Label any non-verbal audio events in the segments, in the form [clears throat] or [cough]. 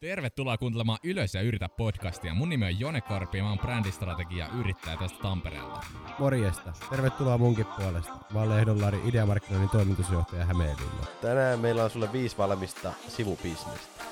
Tervetuloa kuuntelemaan Ylös ja yritä podcastia. Mun nimi on Jone Karpi ja mä oon brändistrategia yrittäjä tästä Tampereelta. Morjesta. Tervetuloa munkin puolesta. Mä oon Lehdonlaari Ideamarkkinoinnin toimitusjohtaja Hämeenlinna. Tänään meillä on sulle viisi valmista sivubisnestä.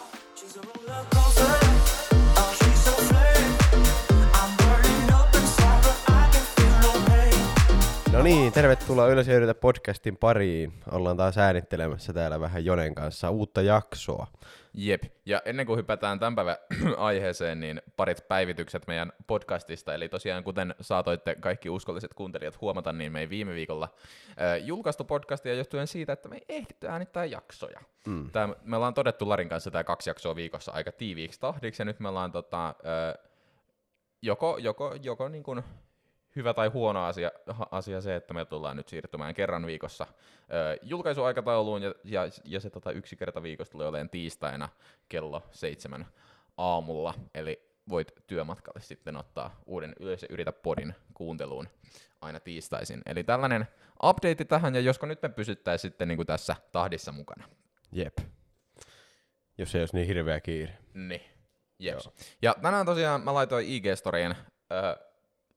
No niin, tervetuloa Ylös ja yritä podcastin pariin. Ollaan taas äänittelemässä täällä vähän Jonen kanssa uutta jaksoa. Jep, ja ennen kuin hypätään tämän päivän [clears throat] aiheeseen, niin parit päivitykset meidän podcastista. Eli tosiaan, kuten saatoitte kaikki uskolliset kuuntelijat huomata, niin me ei viime viikolla äh, julkaistu podcastia johtuen siitä, että me ei ehditty äänittää jaksoja. Mm. Tää, me ollaan todettu Larin kanssa tämä kaksi jaksoa viikossa aika tiiviiksi tahdiksi, ja nyt me ollaan tota, äh, joko, joko, joko niin kuin hyvä tai huono asia, asia se, että me tullaan nyt siirtymään kerran viikossa ö, julkaisuaikatauluun, ja, ja, ja se tota, yksi kerta viikossa tulee olemaan tiistaina kello seitsemän aamulla, eli voit työmatkalle sitten ottaa uuden ja yritä podin kuunteluun aina tiistaisin. Eli tällainen update tähän, ja josko nyt me pysyttäisiin sitten niin kuin tässä tahdissa mukana. Jep. Jos ei olisi niin hirveä kiire. Niin. Jeps. Ja tänään tosiaan mä laitoin IG-storien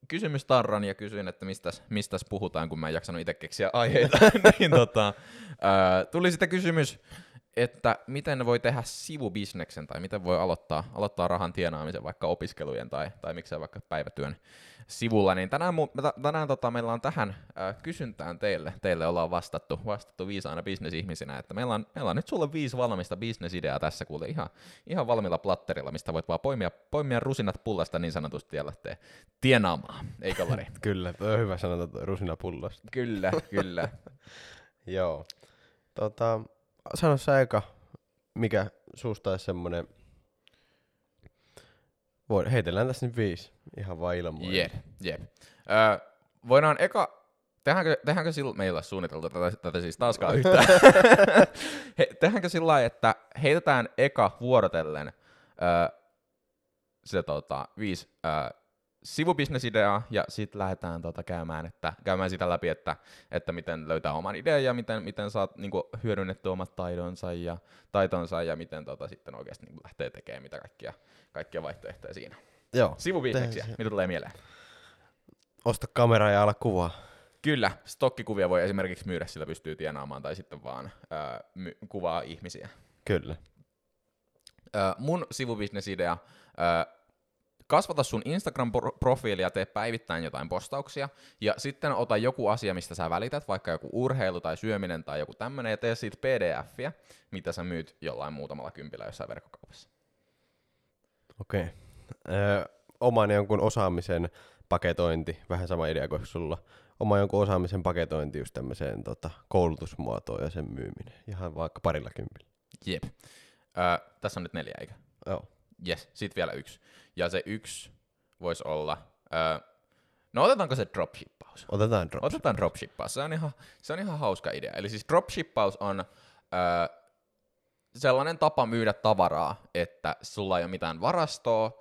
ö, kysymystarran ja kysyin, että mistäs, mistäs puhutaan, kun mä en jaksanut itse keksiä aiheita. [laughs] niin tota, ää, tuli sitten kysymys, että miten voi tehdä sivubisneksen tai miten voi aloittaa, aloittaa rahan tienaamisen vaikka opiskelujen tai, tai miksei vaikka päivätyön sivulla, niin tänään, mu- tänään tota, meillä on tähän äh, kysyntään teille, teille ollaan vastattu, vastattu viisaana bisnesihmisinä, että meillä on, meillä on nyt sulle viisi valmista bisnesideaa tässä kuule ihan, ihan valmiilla platterilla, mistä voit vaan poimia, poimia rusinat pullasta niin sanotusti ja lähteä tienaamaan, eikö Lari? [laughs] kyllä, tuo on hyvä sanota rusinat pullasta. kyllä, kyllä. [laughs] Joo. Tota, sano sä eka, mikä susta olisi semmonen... Voi, heitellään tässä nyt viisi, ihan vaan ilmoille. Jep, jep. Öö, voidaan eka, tehdäänkö, tehdäänkö sillä, meillä suunniteltu tätä, tätä siis taaskaan [laughs] yhtään. He, tehdäänkö sillä lailla, että heitetään eka vuorotellen öö, se tota, viisi öö, sivubisnesideaa ja sitten lähdetään tota käymään, että, käymään sitä läpi, että, että miten löytää oman idean ja miten, miten saat niinku, hyödynnetty omat taidonsa ja taitonsa ja miten tota, sitten oikeasti niinku, lähtee tekemään mitä kaikkia, kaikkia vaihtoehtoja siinä. Joo. Sivubisneksiä, mitä tulee mieleen? Osta kamera ja ala kuvaa. Kyllä, stokkikuvia voi esimerkiksi myydä, sillä pystyy tienaamaan tai sitten vaan ää, my- kuvaa ihmisiä. Kyllä. Ää, mun sivubisnesidea, kasvata sun Instagram-profiilia ja tee päivittäin jotain postauksia, ja sitten ota joku asia, mistä sä välität, vaikka joku urheilu tai syöminen tai joku tämmönen, ja tee siitä pdf mitä sä myyt jollain muutamalla kympillä jossain verkkokaupassa. Okei. Okay. Öö, oman jonkun osaamisen paketointi, vähän sama idea kuin sulla. Oma jonkun osaamisen paketointi just tämmöiseen tota, koulutusmuotoon ja sen myyminen. Ihan vaikka parilla kympillä. Jep. Ää, tässä on nyt neljä, eikö? Joo. Yes, sit vielä yksi. Ja se yksi voisi olla... Ää, no otetaanko se dropshippaus? Otetaan drop. Otetaan dropshippaus. Se on ihan, se on ihan hauska idea. Eli siis dropshippaus on ää, sellainen tapa myydä tavaraa, että sulla ei ole mitään varastoa,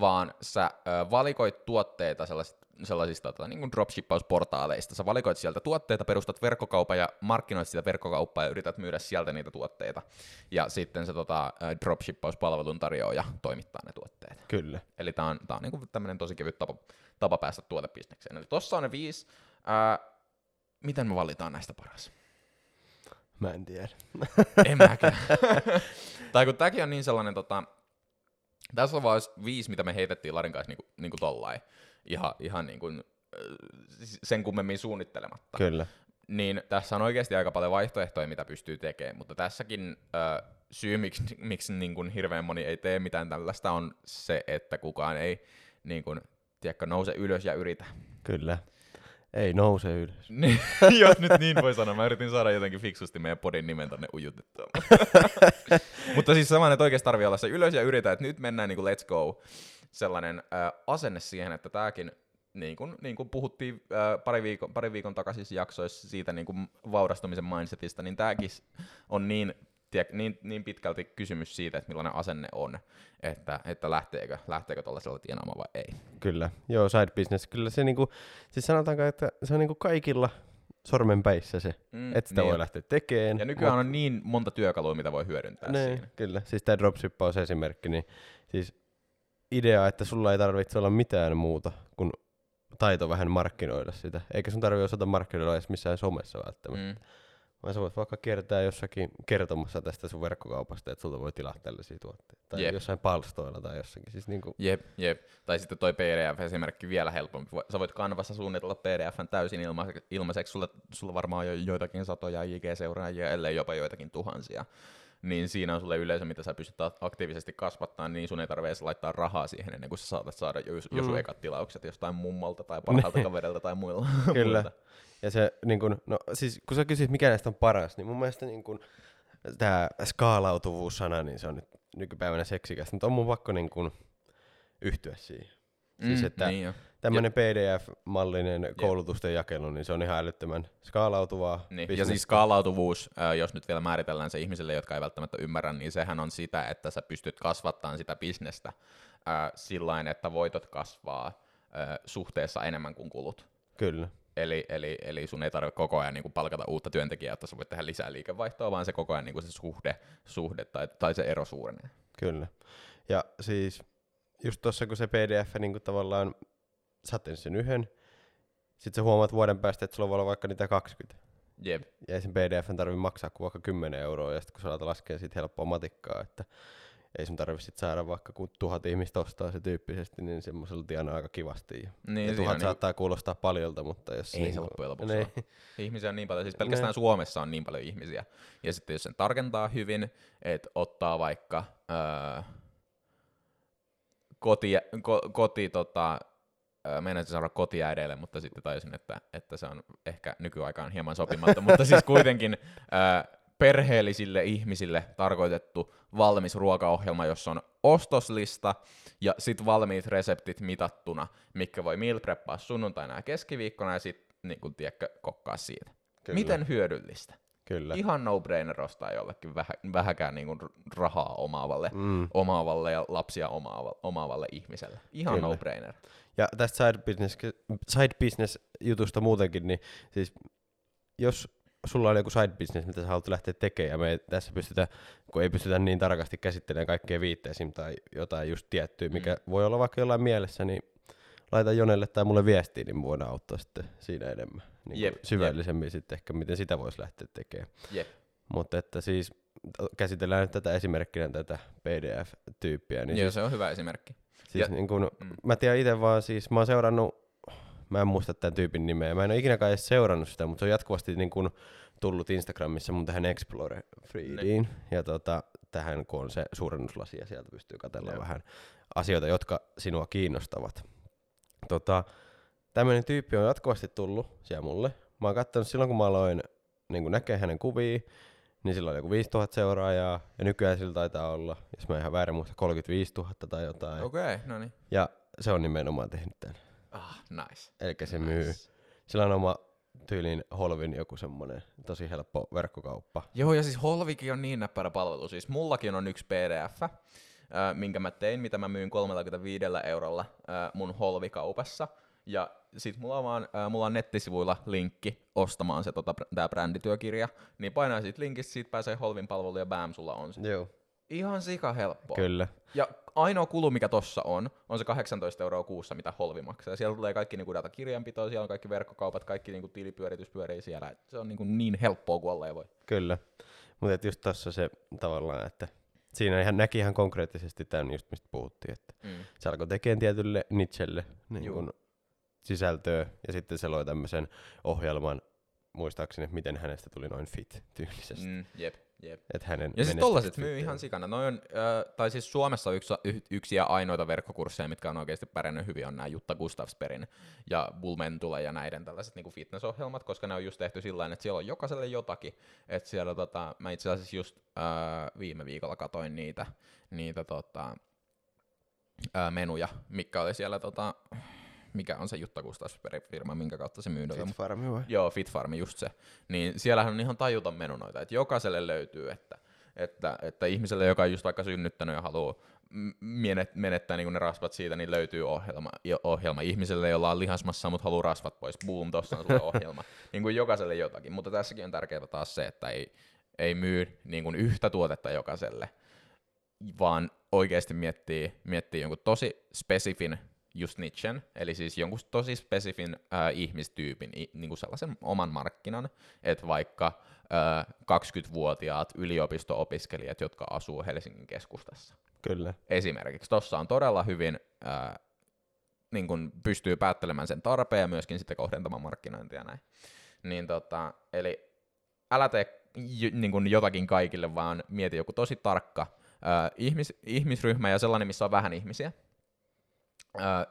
vaan sä ää, valikoit tuotteita sellaisista, sellaisista tota, niin kuin dropshippausportaaleista. Sä valikoit sieltä tuotteita, perustat verkkokaupan ja markkinoit sitä verkkokauppaa ja yrität myydä sieltä niitä tuotteita. Ja sitten se tota, dropshippauspalvelun tarjoaja toimittaa ne tuotteet. Kyllä. Eli tämä on, tää on niinku tämmöinen tosi kevyt tapa, tapa päästä tuotebisnekseen. Eli tossa on ne viisi. Ää, miten me valitaan näistä paras? Mä en tiedä. En mäkään. [laughs] tai kun tämäkin on niin sellainen, tota, tässä on vaan viisi, mitä me heitettiin Larin kanssa niinku, niinku tollain. Ihan, ihan niin kuin, sen kummemmin suunnittelematta. Kyllä. Niin tässä on oikeasti aika paljon vaihtoehtoja, mitä pystyy tekemään, mutta tässäkin ö, syy, miksi, miksi niin kuin hirveän moni ei tee mitään tällaista, on se, että kukaan ei niin kuin, tiedätkö, nouse ylös ja yritä. Kyllä. Ei nouse ylös. [laughs] Niin, jos nyt niin voi sanoa. Mä yritin saada jotenkin fiksusti meidän podin nimen tonne ujutettua. [laughs] Mutta siis saman, että oikeasti tarvii olla se ylös ja yritä, että nyt mennään niin kuin let's go. Sellainen äh, asenne siihen, että tämäkin, niin kuin, niin kuin puhuttiin äh, pari, viikon, pari viikon takaisissa jaksoissa siitä niin kuin vaurastumisen mindsetista, niin tämäkin on niin, tiedä, niin, niin pitkälti kysymys siitä, että millainen asenne on, että, että lähteekö, lähteekö tuollaisella tienaamaan vai ei. Kyllä. Joo, side business. Kyllä se niinku, siis sanotaanko, että se on niinku kaikilla sormenpäissä se, Mm, että sitä niin. voi lähteä tekemään. Ja nykyään on niin monta työkalua, mitä voi hyödyntää niin, siinä. kyllä. Siis tämä dropshippaus esimerkki, niin siis idea, että sulla ei tarvitse olla mitään muuta kuin taito vähän markkinoida sitä. Eikä sun tarvitse osata markkinoida edes missään somessa välttämättä. Mm. Vaan sä voit vaikka kiertää jossakin kertomassa tästä sun verkkokaupasta, että sulta voi tilata tällaisia tuotteita. Tai Jep. jossain palstoilla tai jossakin. Siis niinku, Jep, jep. Tai sitten toi PDF-esimerkki vielä helpompi. Sä voit Canvassa suunnitella PDFn täysin ilmaiseksi. ilmaiseksi. Sulla, sulla varmaan on jo joitakin satoja IG-seuraajia, ellei jopa joitakin tuhansia. Niin siinä on sulle yleisö, mitä sä pystyt aktiivisesti kasvattaa, niin sun ei tarvitse laittaa rahaa siihen ennen kuin sä saatat saada jo, jo sun Mm. ekat tilaukset jostain mummolta tai parhaalta [laughs] kaverilta tai muilla. Kyllä. muilta. Ja se, niin kun, no siis kun sä kysyt, mikä näistä on paras, niin mun mielestä niin kun, tämä skaalautuvuus-sana, niin se on nyt nykypäivänä seksikäs, mutta on mun pakko niin kun, yhtyä siihen. Siis, että niin jo. Tämmöinen PDF-mallinen koulutusten jakelu, niin se on ihan älyttömän skaalautuvaa. Niin. Ja siis skaalautuvuus, jos nyt vielä määritellään se ihmisille, jotka ei välttämättä ymmärrä, niin sehän on sitä, että sä pystyt kasvattamaan sitä bisnestä sillä että voitot kasvaa suhteessa enemmän kuin kulut. Kyllä, Eli, eli, eli sun ei tarvitse koko ajan niin kuin palkata uutta työntekijää, jotta sä voit tehdä lisää liikevaihtoa, vaan se koko ajan niin kuin se suhde, suhde tai, tai se ero suurenee. kyllä. Ja siis just tuossa, kun se PDF niin kuin tavallaan, sä oot sen yhden, sit sä huomaat vuoden päästä, että sulla voi olla vaikka niitä 20. Jep. Ja sen PDFn tarvitse maksaa kuin vaikka 10 euroa, ja sitten kun sä alat laskea siitä helppoa matikkaa, että ei sun tarvitse sit saada vaikka kun tuhat ihmistä ostaa se tyyppisesti, niin semmoisella tienaa aika kivasti. Ja, Niin, ja tuhat on saattaa kuulostaa paljolta, mutta jos... Ei se loppujen lopuksi niin. Ihmisiä on niin paljon, siis pelkästään Ne. Suomessa on niin paljon ihmisiä. Ja sitten jos sen tarkentaa hyvin, että ottaa vaikka öö, koti, ko, koti tota, meinasin sanoa kotiäideille, mutta sitten taisin, että, että se on ehkä nykyaikaan hieman sopimatta, mutta siis kuitenkin öö, perheellisille ihmisille tarkoitettu valmis ruokaohjelma, jossa on ostoslista ja sitten valmiit reseptit mitattuna, mikä voi meal preppaa sunnuntaina ja keskiviikkona ja sitten niin kun, tiedätkö, kokkaa siitä. Kyllä. Miten hyödyllistä? Kyllä. Ihan no-brainer ostaa jollekin vähä, vähäkään niin kuin rahaa omaavalle, Mm. omaavalle ja lapsia omaavalle, omaavalle ihmiselle. Ihan Kyllä. no-brainer. Ja tästä side business, side business jutusta muutenkin, niin siis jos sulla on joku side business, mitä sä haluat lähteä tekemään, ja me ei tässä pystytä, kun ei pystytä niin tarkasti käsittelemään kaikkea viitteisiin tai jotain just tiettyä, mikä mm. voi olla vaikka jollain mielessä, niin laita Jonelle tai mulle viestiä, niin voidaan auttaa sitten siinä enemmän. Niin Jep, syvällisemmin jep. sitten ehkä, miten sitä voisi lähteä tekemään. Jep. Mutta että siis käsitellään nyt tätä esimerkkinä tätä PDF-tyyppiä. Niin Joo, siis, se on hyvä esimerkki. siis ja- niin kun, mm. mä tiedän itse vaan siis, mä oon seurannut, mä en muista tämän tyypin nimeä, mä en ole ikinäkään edes seurannut sitä, mutta se on jatkuvasti niin kun tullut Instagramissa mun tähän Explore Feediin. Ja tota, tähän kun on se suurennuslasi ja sieltä pystyy katsella vähän asioita, jotka sinua kiinnostavat. Tota, tämmöinen tyyppi on jatkuvasti tullut siellä mulle. Mä oon katsonut silloin, kun mä aloin niin näkee hänen kuvia, niin sillä oli joku 5000 seuraajaa, ja nykyään sillä taitaa olla, jos mä ihan väärin muista, 35 000 tai jotain. Okei, okay, no niin. Ja se on nimenomaan tehnyt tämän. Ah, nice. Eli se myy. Sillä on oma tyylin Holvin joku semmonen tosi helppo verkkokauppa. Joo, ja siis Holvikin on niin näppärä palvelu. Siis mullakin on yksi PDF, äh, minkä mä tein, mitä mä myyn 35 eurolla äh, mun Holvikaupassa. Ja sit mulla on, vaan, äh, mulla on nettisivuilla linkki ostamaan se tota, tää brändityökirja. Niin painaa siitä linkistä, siitä pääsee Holvin palveluun ja bam, sulla on se. Joo. Ihan sika helppoa. Kyllä. Ja ainoa kulu, mikä tossa on, on se 18 euroa kuussa, mitä Holvi maksaa. Siellä tulee kaikki niinku datakirjanpitoa, siellä on kaikki verkkokaupat, kaikki niinku tilipyöritys pyörii siellä. Et se on niinku niin helppoa kuin olleen voi. Kyllä. Mutta just tossa se tavallaan, että siinä ihan näki ihan konkreettisesti tämän just mistä puhuttiin, että Mm. se alkoi tekemään tietylle nichelle niin kun sisältöä ja sitten se loi tämmöisen ohjelman, muistaakseni, että miten hänestä tuli noin fit tyylisesti. Mm, jep, jep. Että hänen Ja siis tollaset myy ihan sikana. Noi on, äh, tai siis Suomessa yksi, yksi ja ainoita verkkokursseja, mitkä on oikeasti pärjännyt hyvin, on nämä Jutta Gustafsperin ja Bulmentula ja näiden tällaiset niinku fitnessohjelmat, koska ne on just tehty sillä tavalla, että siellä on jokaiselle jotakin. Että siellä tota, mä itse asiassa just äh, viime viikolla katoin niitä, niitä tota, äh, menuja, mikä oli siellä tota, mikä on se Jutta Gustafsperin firma, minkä kautta se myydään. Fit Farmi vai? Joo, Fit Farm, just se. Niin siellähän on ihan tajuton menu noita, että jokaiselle löytyy, että, että, että ihmiselle, joka on just vaikka synnyttänyt ja haluaa menettää niin ne rasvat siitä, niin löytyy ohjelma, ohjelma. Ihmiselle, jolla on lihasmassa, mutta haluaa rasvat pois. Boom, tossa on sulle ohjelma. [laughs] niin kuin jokaiselle jotakin. Mutta tässäkin on tärkeää taas se, että ei, ei myy niin kuin yhtä tuotetta jokaiselle, vaan oikeasti miettii, miettii jonkun tosi spesifin just nichen, eli siis jonkun tosi spesifin äh, ihmistyypin, i, niin kuin sellaisen oman markkinan, että vaikka äh, 20-vuotiaat yliopisto-opiskelijat, jotka asuu Helsingin keskustassa. Kyllä. Esimerkiksi tuossa on todella hyvin, äh, niin kun pystyy päättelemään sen tarpeen ja myöskin sitten kohdentamaan markkinointia näin. Niin tota, eli älä tee j- niin kun jotakin kaikille, vaan mieti joku tosi tarkka äh, ihmis, ihmisryhmä ja sellainen, missä on vähän ihmisiä. Äh,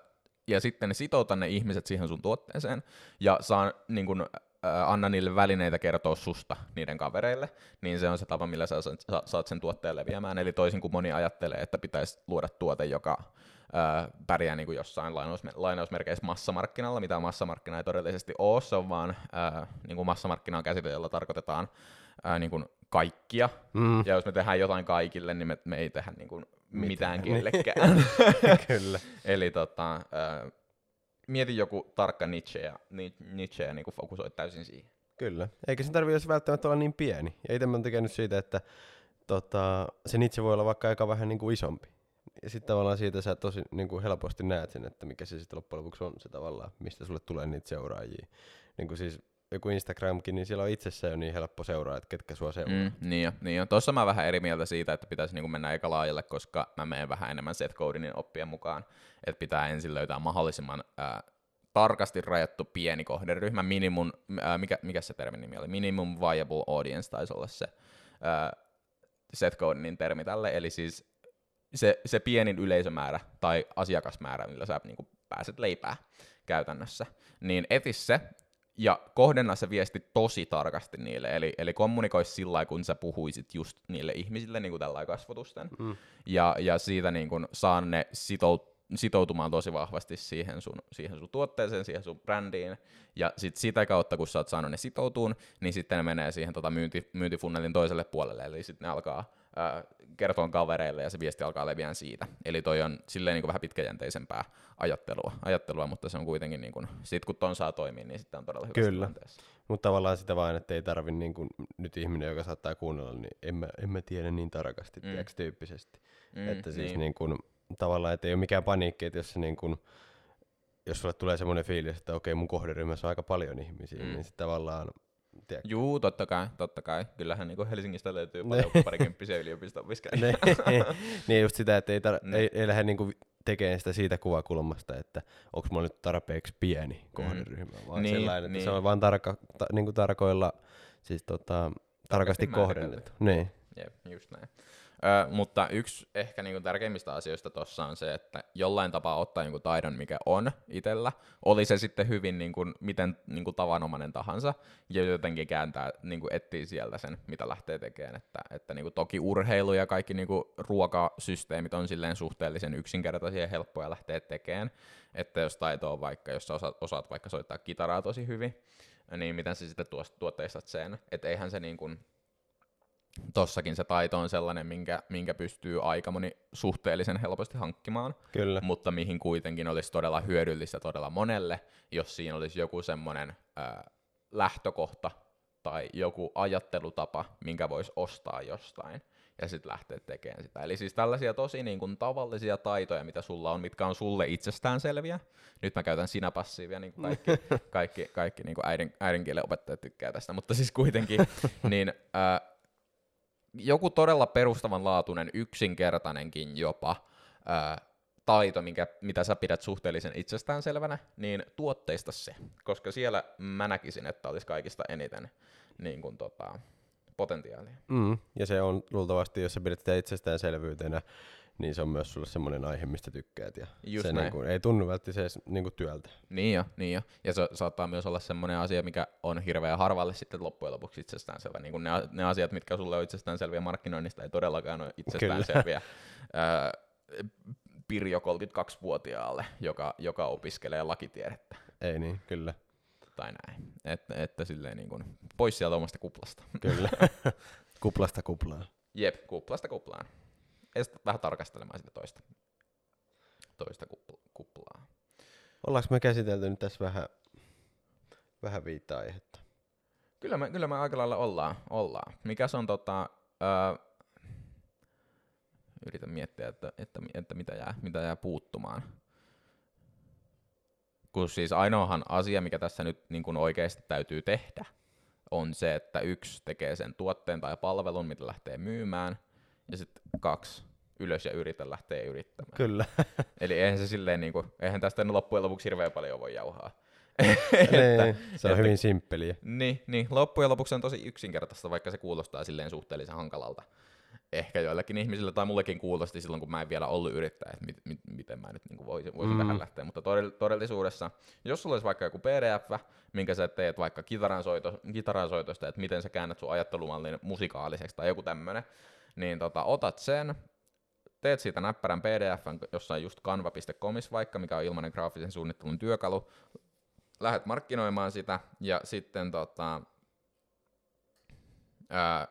ja sitten sitouta ne ihmiset siihen sun tuotteeseen ja saa niin kun, äh, anna niille välineitä kertoa susta niiden kavereille, niin se on se tapa, millä sä sa- sa- saat sen tuotteen leviämään. Eli toisin kuin moni ajattelee, että pitäisi luoda tuote, joka äh, pärjää niin kuin jossain lainausmer- lainausmerkeissä massamarkkinalla, mitä massamarkkina ei todellisesti ole, se on vaan äh, niin kuin massamarkkina on käsite, jolla tarkoitetaan äh, niin kuin kaikkia, Mm. ja jos me tehdään jotain kaikille, niin me, me ei tehdä niin kuin mitään [laughs] Mitään. kellekään. [laughs] Kyllä. Eli tota, äh, mieti joku tarkka niche ja, ni, niche ja niin kuin fokusoit täysin siihen. Kyllä. Eikä sen tarvitse välttämättä olla niin pieni. Ja itse mä oon tykännyt siitä, että tota, se itse voi olla vaikka aika vähän niin kuin isompi. Ja sitten tavallaan siitä sä tosi niin kuin helposti näet sen, että mikä se sitten loppujen lopuksi on se tavallaan, mistä sulle tulee niitä seuraajia. Niin kuin siis joku Instagramkin, niin siellä on itsessään jo niin helppo seuraa, että ketkä sua seuraa. Mm, niin jo, niin jo. Tuossa mä vähän eri mieltä siitä, että pitäisi niinku mennä eka laajalle, koska mä menen vähän enemmän Seth Godinin oppien mukaan, että pitää ensin löytää mahdollisimman ää, tarkasti rajattu pieni kohderyhmä, minimum, ää, mikä, mikä se termin nimi oli, minimum viable audience taisi olla se ää, Seth Godinin termi tälle, eli siis se, se pienin yleisömäärä tai asiakasmäärä, millä sä niin pääset leipää käytännössä, niin eti se ja kohdenna se viesti tosi tarkasti niille, eli, eli kommunikoi sillä kun sä puhuisit just niille ihmisille niin kuin tällä kasvotusten, Mm. ja, ja siitä niin kuin saa ne sitout, sitoutumaan tosi vahvasti siihen sun, siihen sun tuotteeseen, siihen sun brändiin, ja sit sitä kautta, kun sä oot saanut ne sitoutuun, niin sitten ne menee siihen tota myynti, myyntifunnelin toiselle puolelle, eli sitten ne alkaa ää, kertoa kavereille, ja se viesti alkaa leviään siitä. Eli toi on silleen niin kuin vähän pitkäjänteisempää ajattelua, ajattelua, mutta se on kuitenkin, niin kuin, sit kun ton saa toimia, niin sitten on todella hyvässä Kyllä. Mutta tavallaan sitä vain, että ei tarvi niin kuin, nyt ihminen, joka saattaa kuunnella, niin en mä, en mä tiedä niin tarkasti, Mm. tiedätkö, tyyppisesti. Mm, että siis niin. niin. kuin, tavallaan, että ei ole mikään paniikki, että jos, se niin kuin, jos sulle tulee semmoinen fiilis, että okei, mun kohderyhmässä on aika paljon ihmisiä, mm. niin sitten tavallaan, tiedätkö, Juu, totta kai, totta kai. Kyllähän niin Helsingistä löytyy paljon parikymppisiä yliopisto-opiskelijoita. [laughs] niin just sitä, että ei, tar- ei, ei lähde niinku tekemään sitä siitä kuvakulmasta, että onko mulla nyt tarpeeksi pieni kohderyhmä, vaan Niin, niin, sellainen, että niin. se on vaan tarka, ta, niinku tarkoilla, siis tota, tarkasti määritelty. kohdennettu. Niin. Jep, just näin. Ö, mutta yksi ehkä niinku tärkeimmistä asioista tuossa on se, että jollain tapaa ottaa niinku taidon, mikä on itsellä, oli se sitten hyvin niinku, miten niinku tavanomainen tahansa, ja jotenkin kääntää, niinku etsii sieltä sen, mitä lähtee tekemään. Että, että niinku toki urheilu ja kaikki niinku ruokasysteemit on silleen suhteellisen yksinkertaisia ja helppoja lähteä tekemään. Että jos taito on vaikka, jos osaat, osaat vaikka soittaa kitaraa tosi hyvin, niin miten sä sitten tuotteistat sen. Että eihän se niin kuin, tossakin se taito on sellainen, minkä, minkä pystyy aika moni suhteellisen helposti hankkimaan, Kyllä. mutta mihin kuitenkin olisi todella hyödyllistä todella monelle, jos siinä olisi joku semmoinen lähtökohta tai joku ajattelutapa, minkä voisi ostaa jostain ja sitten lähteä tekemään sitä. Eli siis tällaisia tosi niin kuin, tavallisia taitoja, mitä sulla on, mitkä on sulle itsestäänselviä. Nyt mä käytän sinä passiivia, niin kuin kaikki, [laughs] kaikki, kaikki niin kuin äidin, äidinkielen opettajat tykkää tästä, mutta siis kuitenkin, [laughs] niin ää, joku todella perustavanlaatuinen, yksinkertainenkin jopa ää, taito, minkä, mitä sä pidät suhteellisen itsestäänselvänä, niin tuotteista se. Koska siellä mä näkisin, että olisi kaikista eniten niin kuin, tota, potentiaalia. Mm. Ja se on luultavasti, jos sä pidät sitä itsestäänselvyytenä, niin se on myös sulle semmoinen aihe, mistä tykkäät. Ja Just se näin. niin kuin, ei tunnu välttämättä edes niin kuin työltä. Niin jo, niin jo. Ja se saattaa myös olla semmoinen asia, mikä on hirveän harvalle sitten loppujen lopuksi itsestäänselvä. Niin kuin ne, ne asiat, mitkä sulle on itsestäänselviä markkinoinnista, ei todellakaan ole itsestäänselviä. [laughs] Ää, Pirjo 32-vuotiaalle, joka, joka opiskelee lakitiedettä Ei niin, kyllä. tai näin. Että, että silleen niin kuin pois sieltä omasta kuplasta. Kyllä. [laughs] Kuplasta kuplaan. Jep, kuplasta kuplaan. Estät vähän tarkastelemaan sitä toista, toista kupl- kuplaa. Ollaanko me käsitelty nyt tässä vähän, vähän viittaa aihetta? Kyllä me, kyllä me aika lailla ollaan. ollaan. Mikäs on tota... Öö, yritän miettiä, että, että, että mitä, jää, mitä jää puuttumaan. Kun siis ainoahan asia, mikä tässä nyt niin kuin oikeasti täytyy tehdä, on se, että yksi tekee sen tuotteen tai palvelun, mitä lähtee myymään, ja sitten kaksi, ylös ja yritä lähtee yrittämään. Kyllä. [laughs] Eli eihän se silleen, niin kuin, eihän tästä loppujen lopuksi hirveän paljon voi jauhaa. [laughs] niin, [laughs] se on että- hyvin simppeliä. Niin, niin, loppujen lopuksi on tosi yksinkertaista, vaikka se kuulostaa silleen suhteellisen hankalalta. Ehkä joillekin ihmisille tai mullekin kuulosti silloin, kun mä en vielä ollut yrittäjä, että mit, mit, miten mä nyt niin voisin, voisin Mm. tähän lähteä. Mutta todell- todellisuudessa, jos sulla olisi vaikka joku PDF, minkä sä teet vaikka kitaransoito, kitaransoitosta, että miten sä käännät sun ajattelumallin musikaaliseksi tai joku tämmönen, niin tota, otat sen, teet siitä näppärän pdf jossain just canva.comissa vaikka, mikä on ilmainen graafisen suunnittelun työkalu, lähdet markkinoimaan sitä ja sitten tota, ää,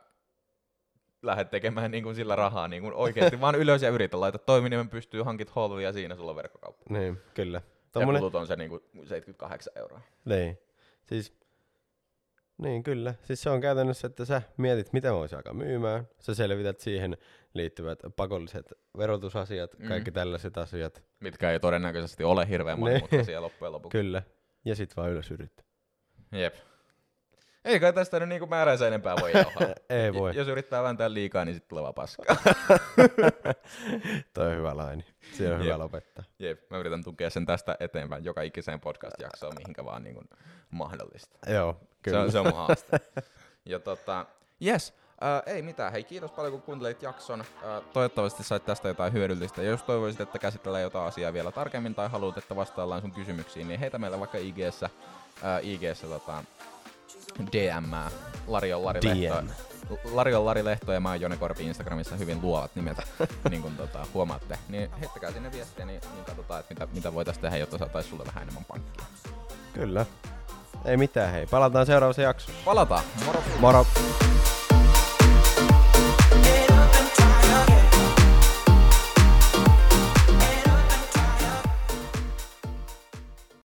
lähdet tekemään niin kuin sillä rahaa niin kuin oikeasti vaan ylös ja yritä laita toiminimen pystyy, hankit holvin ja siinä sulla on verkkokauppa. Niin, kyllä. Ja Tommonen, kulut on se niin kuin 78 euroa. niin. Siis, niin kyllä. Siis se on käytännössä, että sä mietit, miten mä voisin alkaa myymään. Sä selvität siihen liittyvät pakolliset verotusasiat, Mhm. kaikki tällaiset asiat. Mitkä ei todennäköisesti ole hirveän monimutkaisia [laughs] loppujen lopuksi. Kyllä. Ja sit vaan ylös yrittää. Jep. Ei kai tästä nyt niinku määränsä enempää voi jauhaa. [laughs] Ei voi. Jos yrittää vääntää liikaa, niin sitten tulee vaan paskaa. [laughs] Toi on hyvä laini. Siinä on hyvä Jep. lopettaa. Jep, mä yritän tukea sen tästä eteenpäin joka ikiseen podcast-jaksoon, mihinkä vaan niin kuin mahdollista. Joo, Se kyllä. on, se on mun [laughs] haaste. ja tota, yes, äh, ei mitään. Hei, kiitos paljon kun kuuntelit jakson. Äh, toivottavasti sait tästä jotain hyödyllistä. Ja jos toivoisit, että käsitellään jotain asiaa vielä tarkemmin tai haluat, että vastaillaan sun kysymyksiin, niin heitä meille vaikka IGssä, äh, IGssä tota, DM. Lari on Lari Lehto. Lari on Lari Lehto ja mä oon Jone Korpi Instagramissa hyvin luovat nimet, [laughs] niin kuin tota, huomaatte. Niin heittäkää sinne viestiä, niin, niin katsotaan, että mitä, mitä voitaisiin tehdä, jotta saataisiin sulle vähän enemmän pankkia. Kyllä. Ei mitään, hei. Palataan seuraavassa jaksossa. Palataan! Moro! Moro!